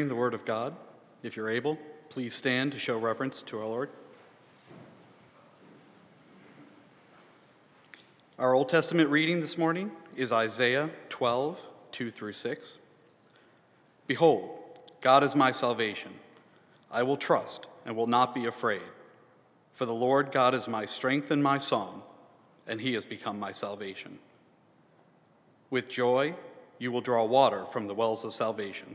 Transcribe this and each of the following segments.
The Word of God. If you're able, please stand to show reverence to our Lord. Our Old Testament reading this morning is Isaiah 12, 2 through 6. Behold, God is my salvation. I will trust and will not be afraid. For the Lord God is my strength and my song, and he has become my salvation. With joy, you will draw water from the wells of salvation.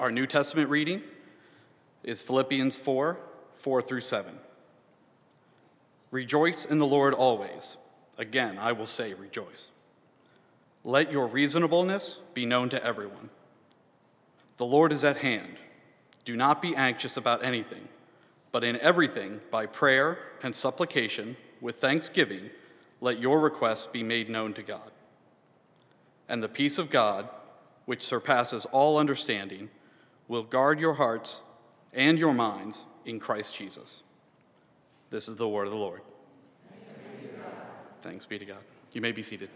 Our New Testament reading is Philippians 4 4 through 7. Rejoice in the Lord always. Again, I will say, rejoice. Let your reasonableness be known to everyone. The Lord is at hand. Do not be anxious about anything, but in everything, by prayer and supplication, with thanksgiving, let your requests be made known to God. And the peace of God, which surpasses all understanding, will guard your hearts and your minds in Christ Jesus. This is the word of the Lord. Thanks be to God. Thanks be to God. You may be seated.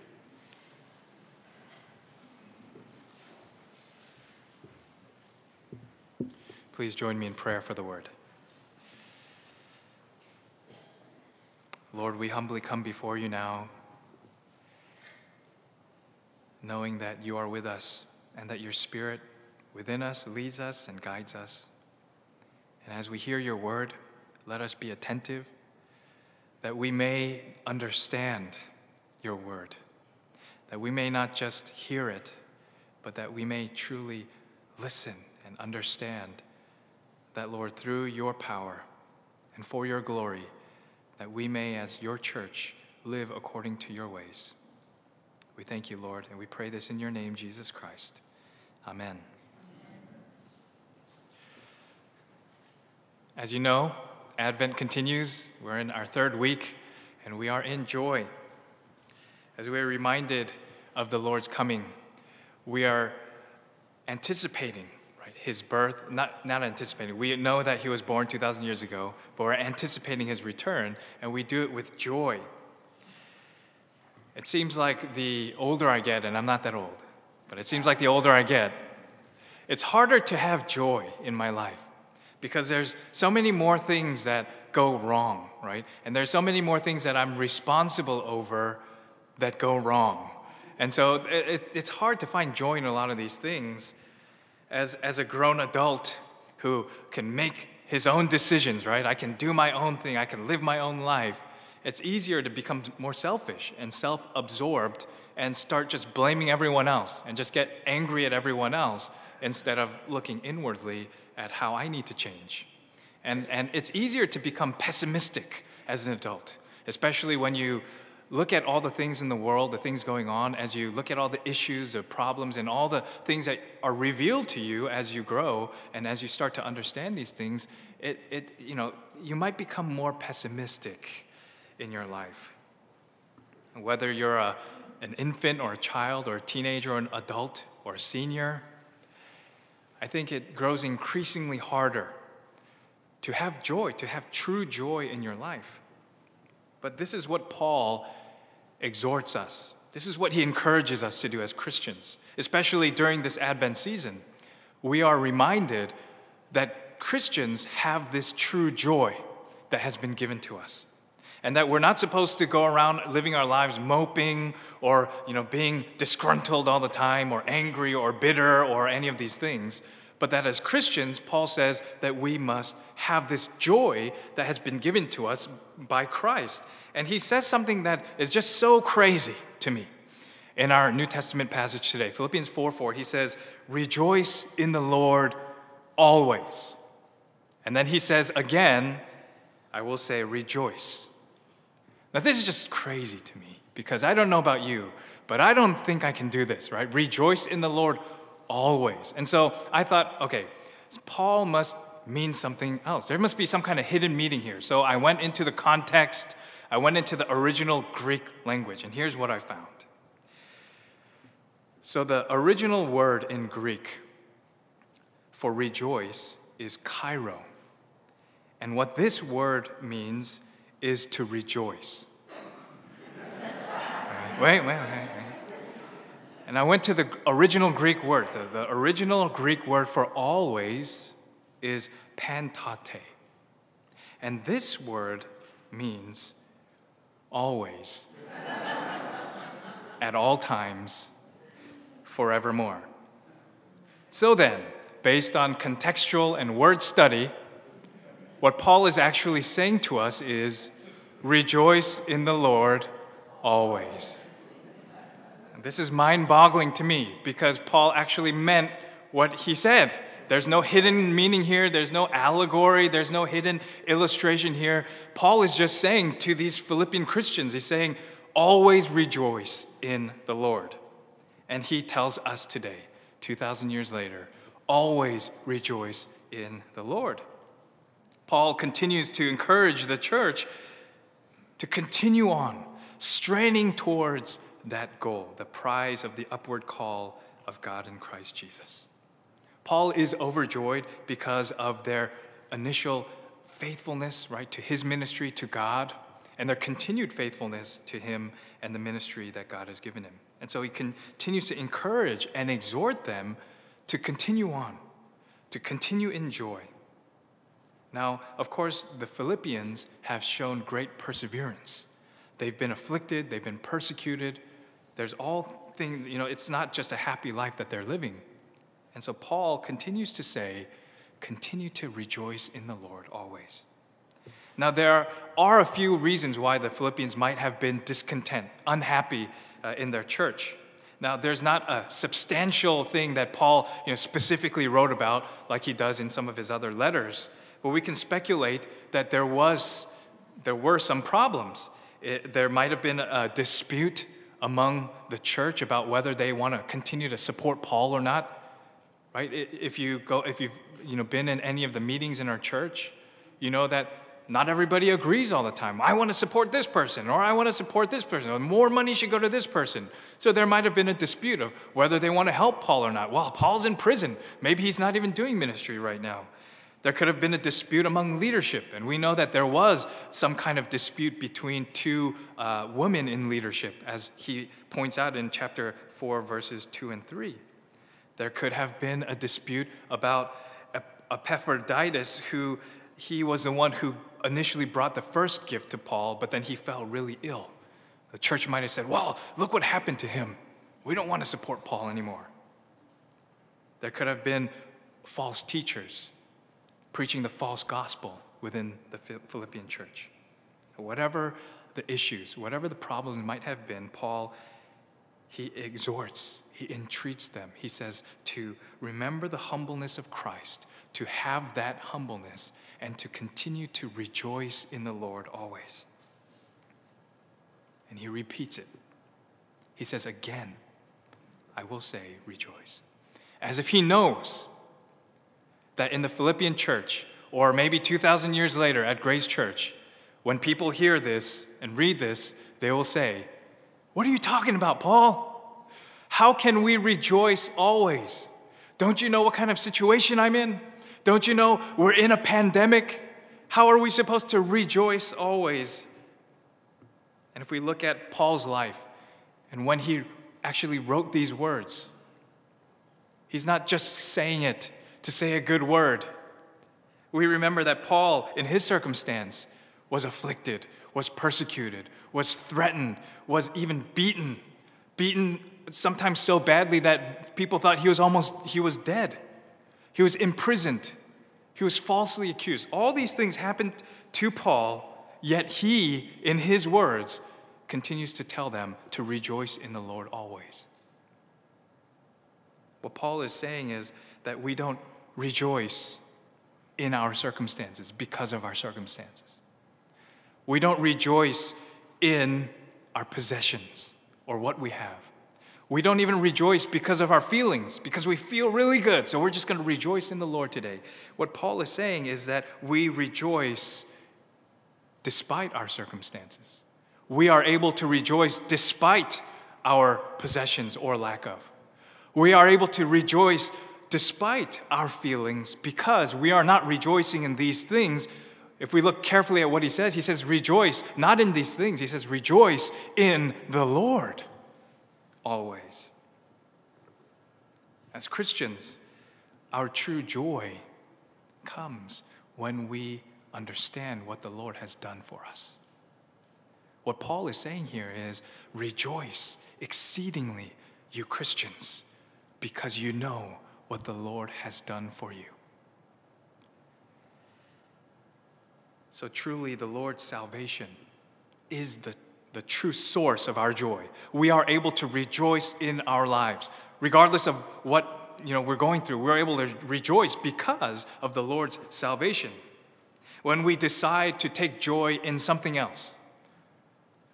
Please join me in prayer for the word. Lord, we humbly come before you now, knowing that you are with us and that your Spirit within us leads us and guides us. And as we hear your word, let us be attentive that we may understand your word, that we may not just hear it, but that we may truly listen and understand that, Lord, through your power and for your glory, that we may, as your church, live according to your ways. We thank you, Lord, and we pray this in your name, Jesus Christ. Amen. As you know, Advent continues. We're in our third week, and we are in joy. As we are reminded of the Lord's coming, we are anticipating right, his birth, not, not anticipating. We know that he was born 2,000 years ago, but we're anticipating his return, and we do it with joy. It seems like the older I get, and I'm not that old, but it seems like the older I get, it's harder to have joy in my life because there's so many more things that go wrong, right? And there's so many more things that I'm responsible over that go wrong. And so it, it, it's hard to find joy in a lot of these things as, as a grown adult who can make his own decisions, right? I can do my own thing, I can live my own life. It's easier to become more selfish and self absorbed and start just blaming everyone else and just get angry at everyone else instead of looking inwardly at how I need to change. And, and it's easier to become pessimistic as an adult, especially when you look at all the things in the world, the things going on, as you look at all the issues, the problems, and all the things that are revealed to you as you grow and as you start to understand these things, it, it, you know, you might become more pessimistic in your life. Whether you're a, an infant or a child or a teenager or an adult or a senior, I think it grows increasingly harder to have joy, to have true joy in your life. But this is what Paul exhorts us. This is what he encourages us to do as Christians, especially during this Advent season. We are reminded that Christians have this true joy that has been given to us. And that we're not supposed to go around living our lives moping or you know, being disgruntled all the time or angry or bitter or any of these things but that as Christians, Paul says that we must have this joy that has been given to us by Christ. And he says something that is just so crazy to me in our New Testament passage today. Philippians 4 4, he says, Rejoice in the Lord always. And then he says again, I will say, rejoice. Now, this is just crazy to me because I don't know about you, but I don't think I can do this, right? Rejoice in the Lord always. And so I thought, okay, Paul must mean something else. There must be some kind of hidden meaning here. So I went into the context, I went into the original Greek language, and here's what I found. So the original word in Greek for rejoice is kairo. And what this word means is to rejoice. wait, wait, wait, wait. And I went to the original Greek word. The, the original Greek word for always is pantate. And this word means always, at all times, forevermore. So then, based on contextual and word study, what Paul is actually saying to us is rejoice in the Lord always. And this is mind boggling to me because Paul actually meant what he said. There's no hidden meaning here, there's no allegory, there's no hidden illustration here. Paul is just saying to these Philippian Christians, he's saying, always rejoice in the Lord. And he tells us today, 2,000 years later, always rejoice in the Lord. Paul continues to encourage the church to continue on, straining towards that goal, the prize of the upward call of God in Christ Jesus. Paul is overjoyed because of their initial faithfulness, right, to his ministry to God, and their continued faithfulness to him and the ministry that God has given him. And so he continues to encourage and exhort them to continue on, to continue in joy. Now, of course, the Philippians have shown great perseverance. They've been afflicted, they've been persecuted. There's all things, you know, it's not just a happy life that they're living. And so Paul continues to say, continue to rejoice in the Lord always. Now, there are a few reasons why the Philippians might have been discontent, unhappy uh, in their church. Now, there's not a substantial thing that Paul you know, specifically wrote about like he does in some of his other letters, but we can speculate that there, was, there were some problems. It, there might have been a dispute among the church about whether they want to continue to support Paul or not right? If you go, if you've you know been in any of the meetings in our church, you know that not everybody agrees all the time. I want to support this person, or I want to support this person, or more money should go to this person. So there might have been a dispute of whether they want to help Paul or not. Well, Paul's in prison. Maybe he's not even doing ministry right now. There could have been a dispute among leadership, and we know that there was some kind of dispute between two uh, women in leadership, as he points out in chapter 4, verses 2 and 3. There could have been a dispute about Epaphroditus, who he was the one who initially brought the first gift to Paul, but then he fell really ill. The church might have said, Well, look what happened to him. We don't want to support Paul anymore. There could have been false teachers preaching the false gospel within the Philippian church. Whatever the issues, whatever the problems might have been, Paul, he exhorts he entreats them. He says to remember the humbleness of Christ, to have that humbleness, and to continue to rejoice in the Lord always. And he repeats it. He says, Again, I will say, rejoice. As if he knows that in the Philippian church, or maybe 2,000 years later at Grace Church, when people hear this and read this, they will say, What are you talking about, Paul? How can we rejoice always? Don't you know what kind of situation I'm in? Don't you know we're in a pandemic? How are we supposed to rejoice always? And if we look at Paul's life and when he actually wrote these words, he's not just saying it to say a good word. We remember that Paul, in his circumstance, was afflicted, was persecuted, was threatened, was even beaten, beaten sometimes so badly that people thought he was almost he was dead. He was imprisoned. He was falsely accused. All these things happened to Paul, yet he, in his words, continues to tell them to rejoice in the Lord always. What Paul is saying is that we don't rejoice in our circumstances because of our circumstances. We don't rejoice in our possessions or what we have. We don't even rejoice because of our feelings, because we feel really good. So we're just going to rejoice in the Lord today. What Paul is saying is that we rejoice despite our circumstances. We are able to rejoice despite our possessions or lack of. We are able to rejoice despite our feelings because we are not rejoicing in these things. If we look carefully at what he says, he says, rejoice not in these things. He says, rejoice in the Lord always. As Christians, our true joy comes when we understand what the Lord has done for us. What Paul is saying here is rejoice exceedingly, you Christians, because you know what the Lord has done for you. So truly, the Lord's salvation is the, the true source of our joy. We are able to rejoice in our lives, regardless of what you know, we're going through. We're able to rejoice because of the Lord's salvation. When we decide to take joy in something else,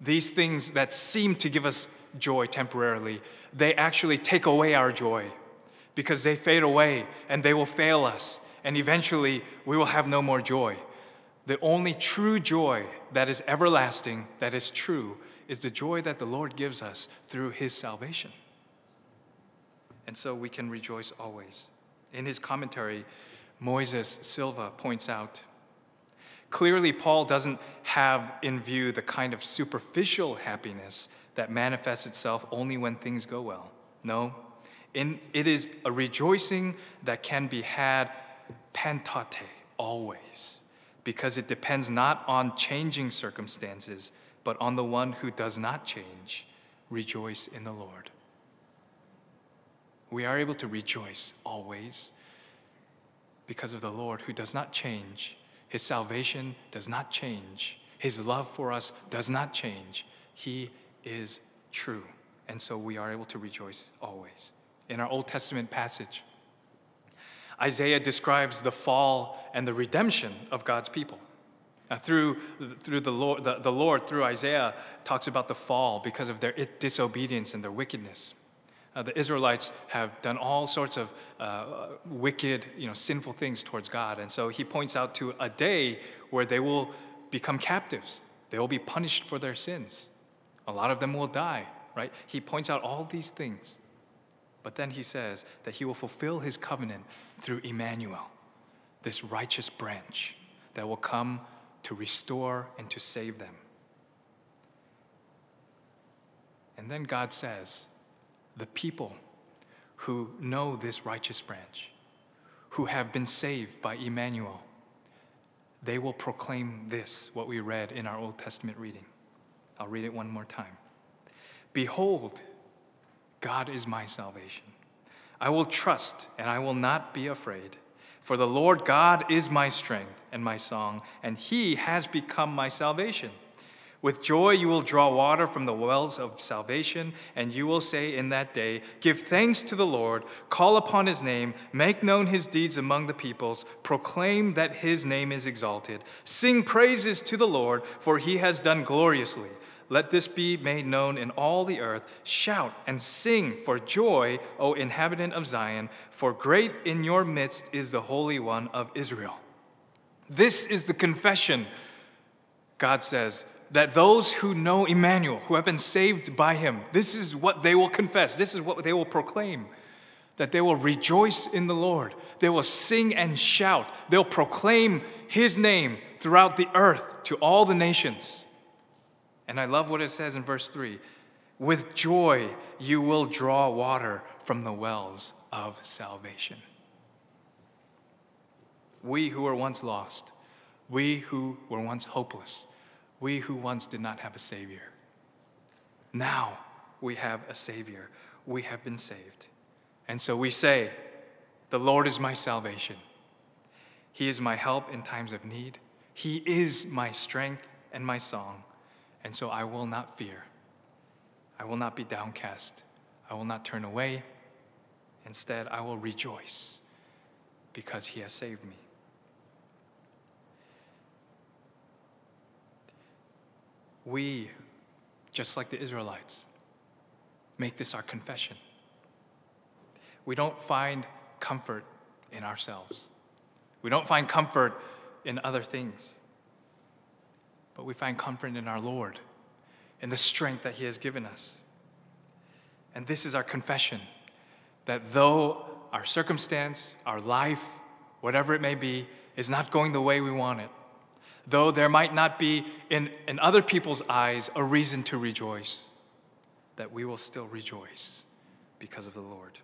these things that seem to give us joy temporarily, they actually take away our joy because they fade away and they will fail us, and eventually we will have no more joy. The only true joy that is everlasting, that is true, is the joy that the Lord gives us through his salvation. And so we can rejoice always. In his commentary, Moises Silva points out clearly, Paul doesn't have in view the kind of superficial happiness that manifests itself only when things go well. No, in, it is a rejoicing that can be had pantate, always, because it depends not on changing circumstances, but on the one who does not change. Rejoice in the Lord. We are able to rejoice always because of the Lord who does not change. His salvation does not change. His love for us does not change. He is true. And so we are able to rejoice always in our Old Testament passage. Isaiah describes the fall and the redemption of God's people. Uh, through through the, Lord, the, the Lord, through Isaiah, talks about the fall because of their disobedience and their wickedness. Uh, the Israelites have done all sorts of uh, wicked, you know, sinful things towards God. And so he points out to a day where they will become captives. They will be punished for their sins. A lot of them will die, right? He points out all these things. But then he says that he will fulfill his covenant through Emmanuel, this righteous branch that will come to restore and to save them. And then God says, the people who know this righteous branch, who have been saved by Emmanuel, they will proclaim this, what we read in our Old Testament reading. I'll read it one more time. Behold, God is my salvation. I will trust and I will not be afraid. For the Lord God is my strength and my song, and he has become my salvation. With joy you will draw water from the wells of salvation, and you will say in that day, Give thanks to the Lord, call upon his name, make known his deeds among the peoples, proclaim that his name is exalted. Sing praises to the Lord, for he has done gloriously. Let this be made known in all the earth. Shout and sing for joy, O inhabitant of Zion, for great in your midst is the Holy One of Israel. This is the confession, God says, that those who know Emmanuel, who have been saved by him, this is what they will confess, this is what they will proclaim. That they will rejoice in the Lord. They will sing and shout. They'll proclaim his name throughout the earth to all the nations. And I love what it says in verse 3 With joy you will draw water from the wells of salvation. We who were once lost, we who were once hopeless, we who once did not have a Savior. Now we have a Savior. We have been saved. And so we say, The Lord is my salvation. He is my help in times of need. He is my strength and my song. And so I will not fear. I will not be downcast. I will not turn away. Instead, I will rejoice because he has saved me. We, just like the Israelites, make this our confession. We don't find comfort in ourselves. We don't find comfort in other things. But we find comfort in our Lord, in the strength that He has given us. And this is our confession that though our circumstance, our life, whatever it may be, is not going the way we want it, though there might not be in, in other people's eyes a reason to rejoice, that we will still rejoice because of the Lord.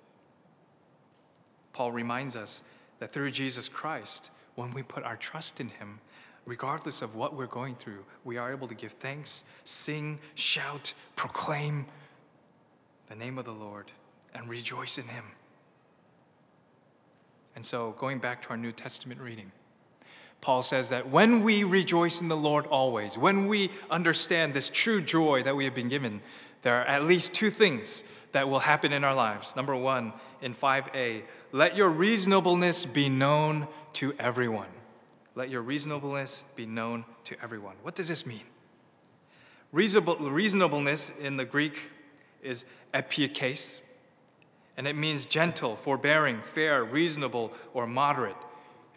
Paul reminds us that through Jesus Christ, when we put our trust in Him, regardless of what we're going through, we are able to give thanks, sing, shout, proclaim the name of the Lord, and rejoice in Him. And so, going back to our New Testament reading, Paul says that when we rejoice in the Lord always, when we understand this true joy that we have been given, there are at least two things that will happen in our lives. Number one, in 5a, let your reasonableness be known to everyone. Let your reasonableness be known to everyone. What does this mean? Reasonable, reasonableness in the Greek is epikes, and it means gentle, forbearing, fair, reasonable, or moderate.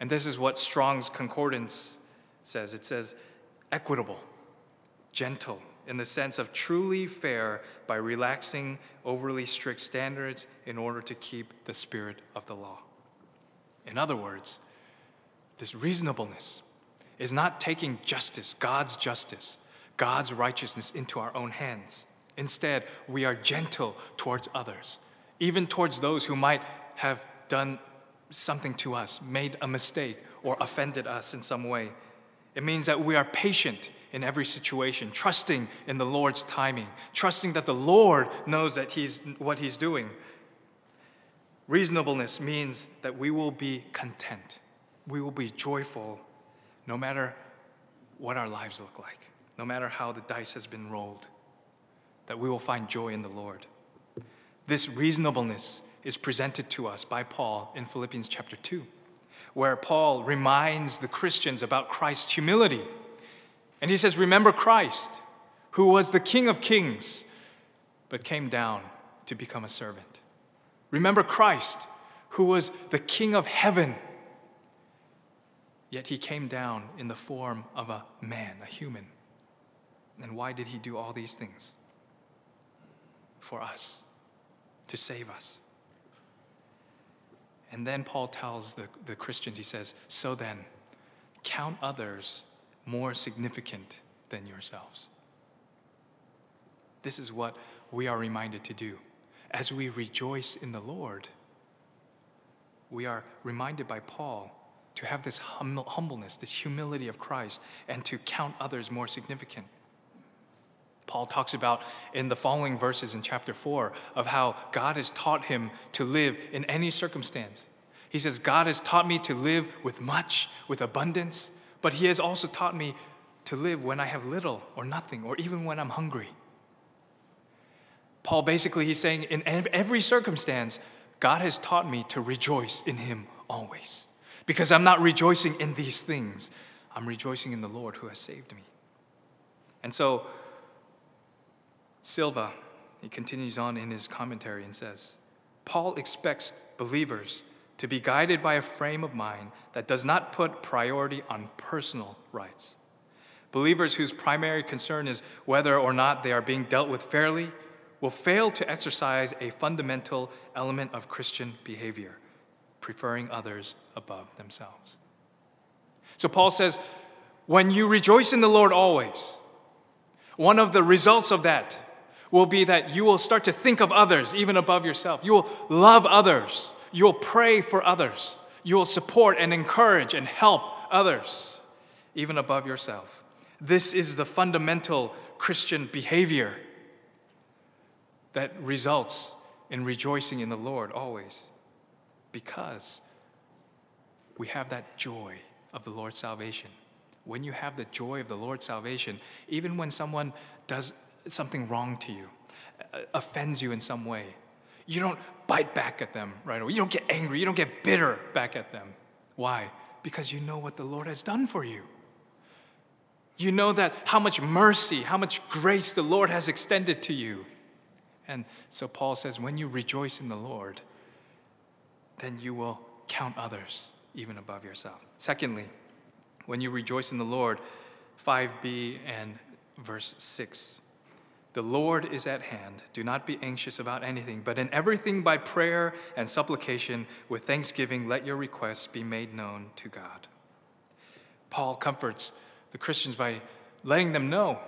And this is what Strong's Concordance says it says equitable, gentle, in the sense of truly fair by relaxing overly strict standards in order to keep the spirit of the law. In other words, this reasonableness is not taking justice, God's justice, God's righteousness into our own hands. Instead, we are gentle towards others, even towards those who might have done something to us, made a mistake, or offended us in some way. It means that we are patient in every situation, trusting in the Lord's timing, trusting that the Lord knows that he's what he's doing. Reasonableness means that we will be content. We will be joyful no matter what our lives look like, no matter how the dice has been rolled, that we will find joy in the Lord. This reasonableness is presented to us by Paul in Philippians chapter 2, where Paul reminds the Christians about Christ's humility. And he says, Remember Christ, who was the King of kings, but came down to become a servant. Remember Christ, who was the King of heaven, yet he came down in the form of a man, a human. And why did he do all these things? For us, to save us. And then Paul tells the, the Christians, he says, So then, count others more significant than yourselves. This is what we are reminded to do. As we rejoice in the Lord, we are reminded by Paul to have this hum- humbleness, this humility of Christ, and to count others more significant. Paul talks about in the following verses in chapter 4 of how God has taught him to live in any circumstance. He says, God has taught me to live with much, with abundance, but He has also taught me to live when I have little or nothing, or even when I'm hungry. Paul basically, he's saying, in every circumstance, God has taught me to rejoice in Him always. Because I'm not rejoicing in these things, I'm rejoicing in the Lord who has saved me. And so, Silva, he continues on in his commentary and says, Paul expects believers to be guided by a frame of mind that does not put priority on personal rights. Believers whose primary concern is whether or not they are being dealt with fairly will fail to exercise a fundamental element of Christian behavior, preferring others above themselves. So Paul says, when you rejoice in the Lord always, one of the results of that will be that you will start to think of others even above yourself. You will love others. You will pray for others. You will support and encourage and help others even above yourself. This is the fundamental Christian behavior that results in rejoicing in the Lord always because we have that joy of the Lord's salvation. When you have the joy of the Lord's salvation, even when someone does something wrong to you, uh, offends you in some way, you don't bite back at them right away. You don't get angry. You don't get bitter back at them. Why? Because you know what the Lord has done for you. You know that how much mercy, how much grace the Lord has extended to you. And so Paul says, when you rejoice in the Lord, then you will count others even above yourself. Secondly, when you rejoice in the Lord, 5b and verse 6. The Lord is at hand. Do not be anxious about anything, but in everything by prayer and supplication with thanksgiving, let your requests be made known to God. Paul comforts the Christians by letting them know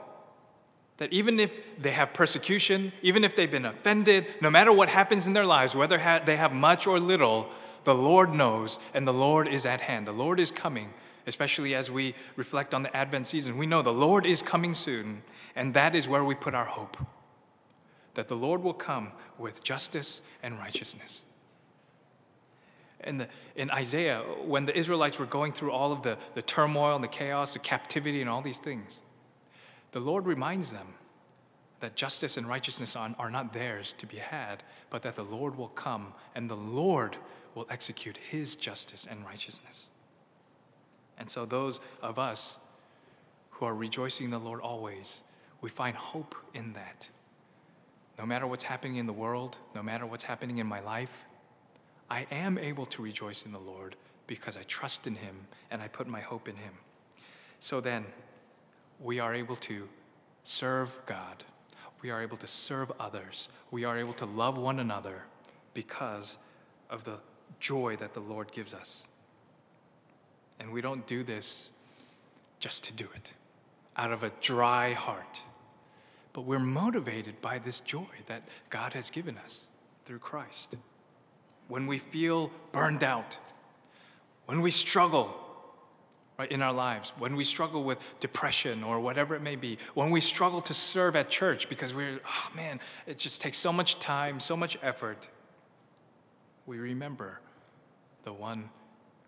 that even if they have persecution, even if they've been offended, no matter what happens in their lives, whether they have much or little, the Lord knows and the Lord is at hand. The Lord is coming, especially as we reflect on the Advent season. We know the Lord is coming soon, and that is where we put our hope that the Lord will come with justice and righteousness. In, the, in Isaiah, when the Israelites were going through all of the, the turmoil and the chaos, the captivity, and all these things, the Lord reminds them that justice and righteousness are, not theirs to be had, but that the Lord will come and the Lord will execute his justice and righteousness. And so, those of us who are rejoicing in the Lord always, we find hope in that. No matter what's happening in the world, no matter what's happening in my life, I am able to rejoice in the Lord because I trust in Him and I put my hope in Him. So then, we are able to serve God. We are able to serve others. We are able to love one another because of the joy that the Lord gives us. And we don't do this just to do it out of a dry heart, but we're motivated by this joy that God has given us through Christ. When we feel burned out, when we struggle right, in our lives, when we struggle with depression or whatever it may be, when we struggle to serve at church because we're, oh man, it just takes so much time, so much effort, we remember the one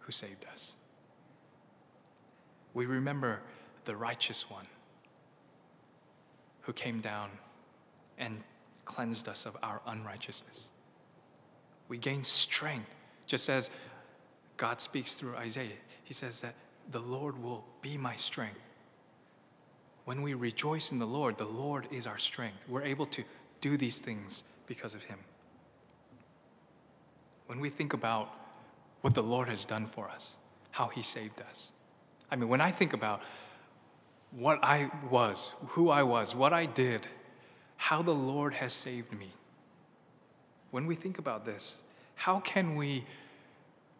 who saved us. We remember the righteous one who came down and cleansed us of our unrighteousness. We gain strength, just as God speaks through Isaiah. He says that the Lord will be my strength. When we rejoice in the Lord, the Lord is our strength. We're able to do these things because of Him. When we think about what the Lord has done for us, how He saved us, I mean, when I think about what I was, who I was, what I did, how the Lord has saved me, when we think about this, how can we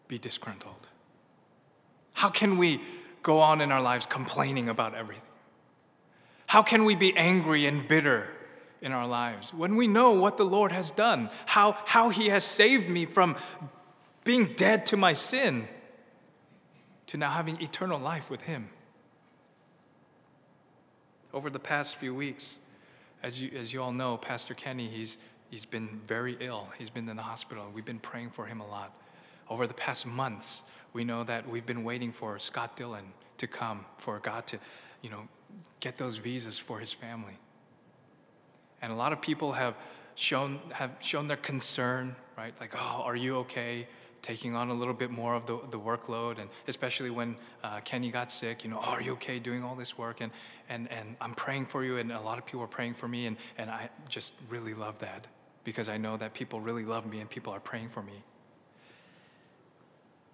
be disgruntled? How can we go on in our lives complaining about everything? How can we be angry and bitter in our lives when we know what the Lord has done? How, how He has saved me from being dead to my sin to now having eternal life with Him? Over the past few weeks, as you, as you all know, Pastor Kenny, he's, he's been very ill. He's been in the hospital. We've been praying for him a lot. Over the past months, we know that we've been waiting for Scott Dillon to come, for God to, you know, get those visas for his family. And a lot of people have shown, have shown their concern, right? Like, oh, are you okay? Taking on a little bit more of the, the workload, and especially when uh, Kenny got sick, you know, oh, are you okay doing all this work? And, and, and I'm praying for you, and a lot of people are praying for me, and, and I just really love that because I know that people really love me and people are praying for me.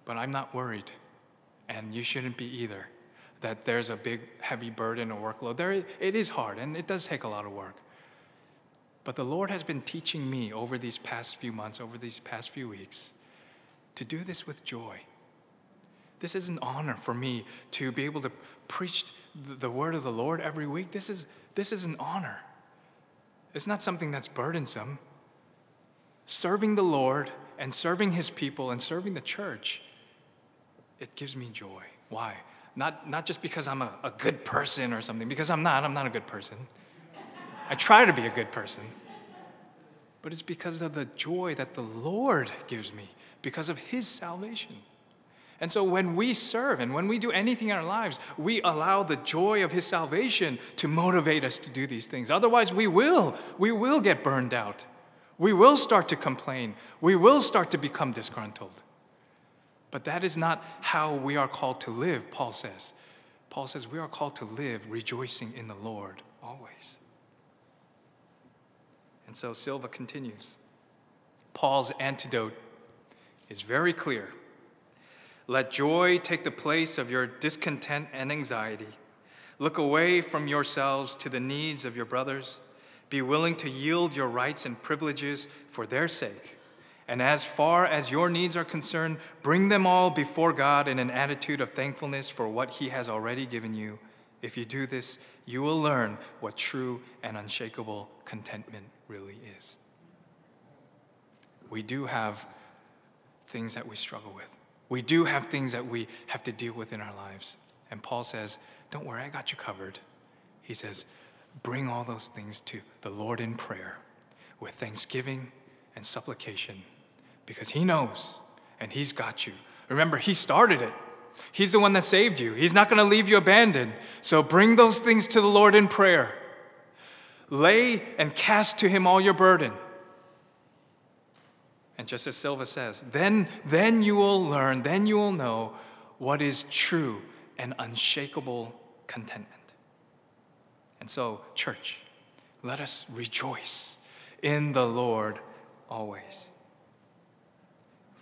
But I'm not worried, and you shouldn't be either, that there's a big, heavy burden or workload. There, it is hard, and it does take a lot of work. But the Lord has been teaching me over these past few months, over these past few weeks, to do this with joy. This is an honor for me to be able to preach the word of the Lord every week. This is, this is an honor. It's not something that's burdensome. Serving the Lord and serving his people and serving the church it gives me joy. Why? Not, not just because I'm a, a good person or something, because I'm not. I'm not a good person. I try to be a good person. But it's because of the joy that the Lord gives me, because of His salvation. And so when we serve and when we do anything in our lives, we allow the joy of His salvation to motivate us to do these things. Otherwise, we will. We will get burned out. We will start to complain. We will start to become disgruntled. But that is not how we are called to live, Paul says. Paul says we are called to live rejoicing in the Lord always. And so Silva continues. Paul's antidote is very clear. Let joy take the place of your discontent and anxiety. Look away from yourselves to the needs of your brothers. Be willing to yield your rights and privileges for their sake. And as far as your needs are concerned, bring them all before God in an attitude of thankfulness for what He has already given you. If you do this, you will learn what true and unshakable contentment really is. We do have things that we struggle with. We do have things that we have to deal with in our lives. And Paul says, Don't worry, I got you covered. He says, Bring all those things to the Lord in prayer with thanksgiving and supplication because He knows and He's got you. Remember, He started it. He's the one that saved you. He's not going to leave you abandoned. So bring those things to the Lord in prayer. Lay and cast to Him all your burden. And just as Silva says, then, then you will learn, then you will know what is true and unshakable contentment. And so, church, let us rejoice in the Lord always.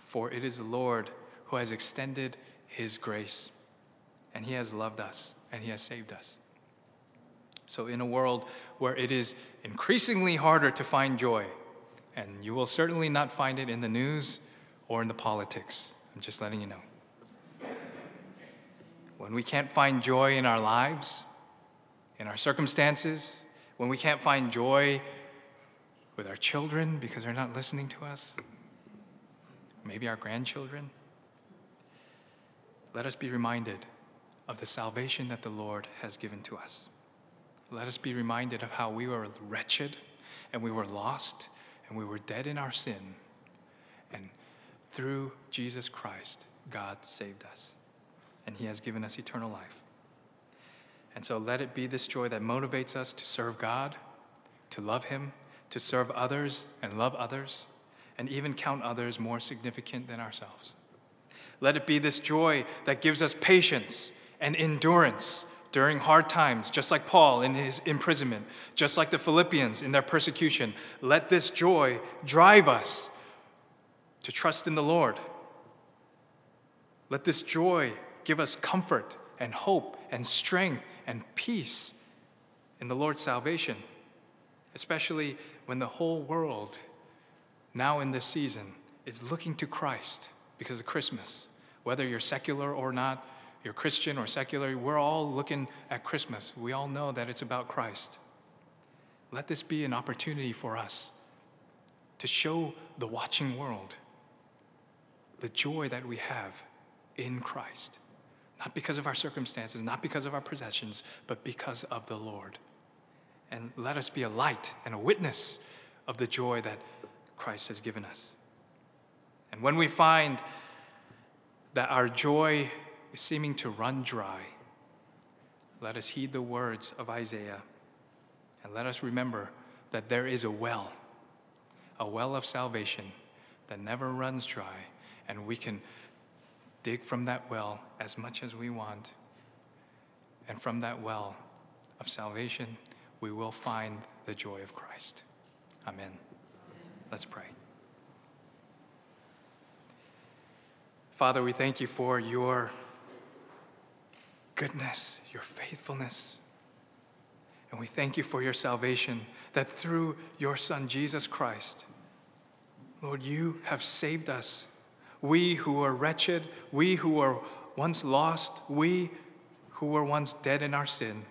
For it is the Lord who has extended his grace, and he has loved us, and he has saved us. So, in a world where it is increasingly harder to find joy, and you will certainly not find it in the news or in the politics, I'm just letting you know. When we can't find joy in our lives, in our circumstances, when we can't find joy with our children because they're not listening to us, maybe our grandchildren. Let us be reminded of the salvation that the Lord has given to us. Let us be reminded of how we were wretched and we were lost and we were dead in our sin. And through Jesus Christ, God saved us. And He has given us eternal life. And so let it be this joy that motivates us to serve God, to love Him, to serve others and love others, and even count others more significant than ourselves. Let it be this joy that gives us patience and endurance during hard times, just like Paul in his imprisonment, just like the Philippians in their persecution. Let this joy drive us to trust in the Lord. Let this joy give us comfort and hope and strength and peace in the Lord's salvation, especially when the whole world now in this season is looking to Christ because of Christmas. Whether you're secular or not, you're Christian or secular, we're all looking at Christmas. We all know that it's about Christ. Let this be an opportunity for us to show the watching world the joy that we have in Christ. Not because of our circumstances, not because of our possessions, but because of the Lord. And let us be a light and a witness of the joy that Christ has given us. And when we find that our joy is seeming to run dry, let us heed the words of Isaiah and let us remember that there is a well, a well of salvation that never runs dry, and we can dig from that well as much as we want. And from that well of salvation, we will find the joy of Christ. Amen. Let's pray. Father, we thank you for your goodness, your faithfulness. And we thank you for your salvation, that through your Son, Jesus Christ, Lord, you have saved us. We who were wretched, we who were once lost, we who were once dead in our sin,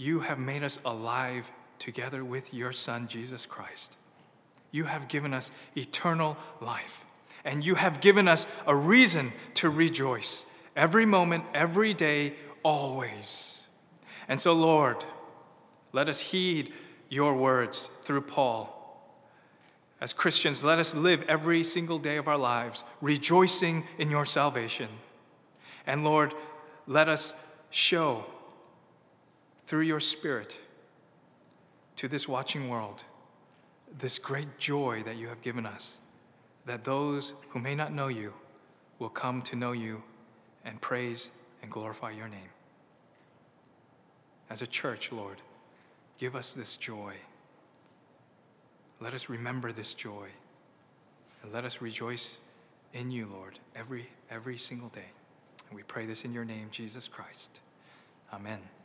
you have made us alive together with your Son, Jesus Christ. You have given us eternal life, and you have given us a reason to rejoice every moment, every day, always. And so, Lord, let us heed your words through Paul. As Christians, let us live every single day of our lives rejoicing in your salvation. And Lord, let us show through your Spirit to this watching world this great joy that you have given us, that those who may not know you will come to know you and praise and glorify your name. As a church, Lord, give us this joy. let us remember this joy. And let us rejoice in you, Lord, every, every single day. And we pray this in your name, Jesus Christ. Amen.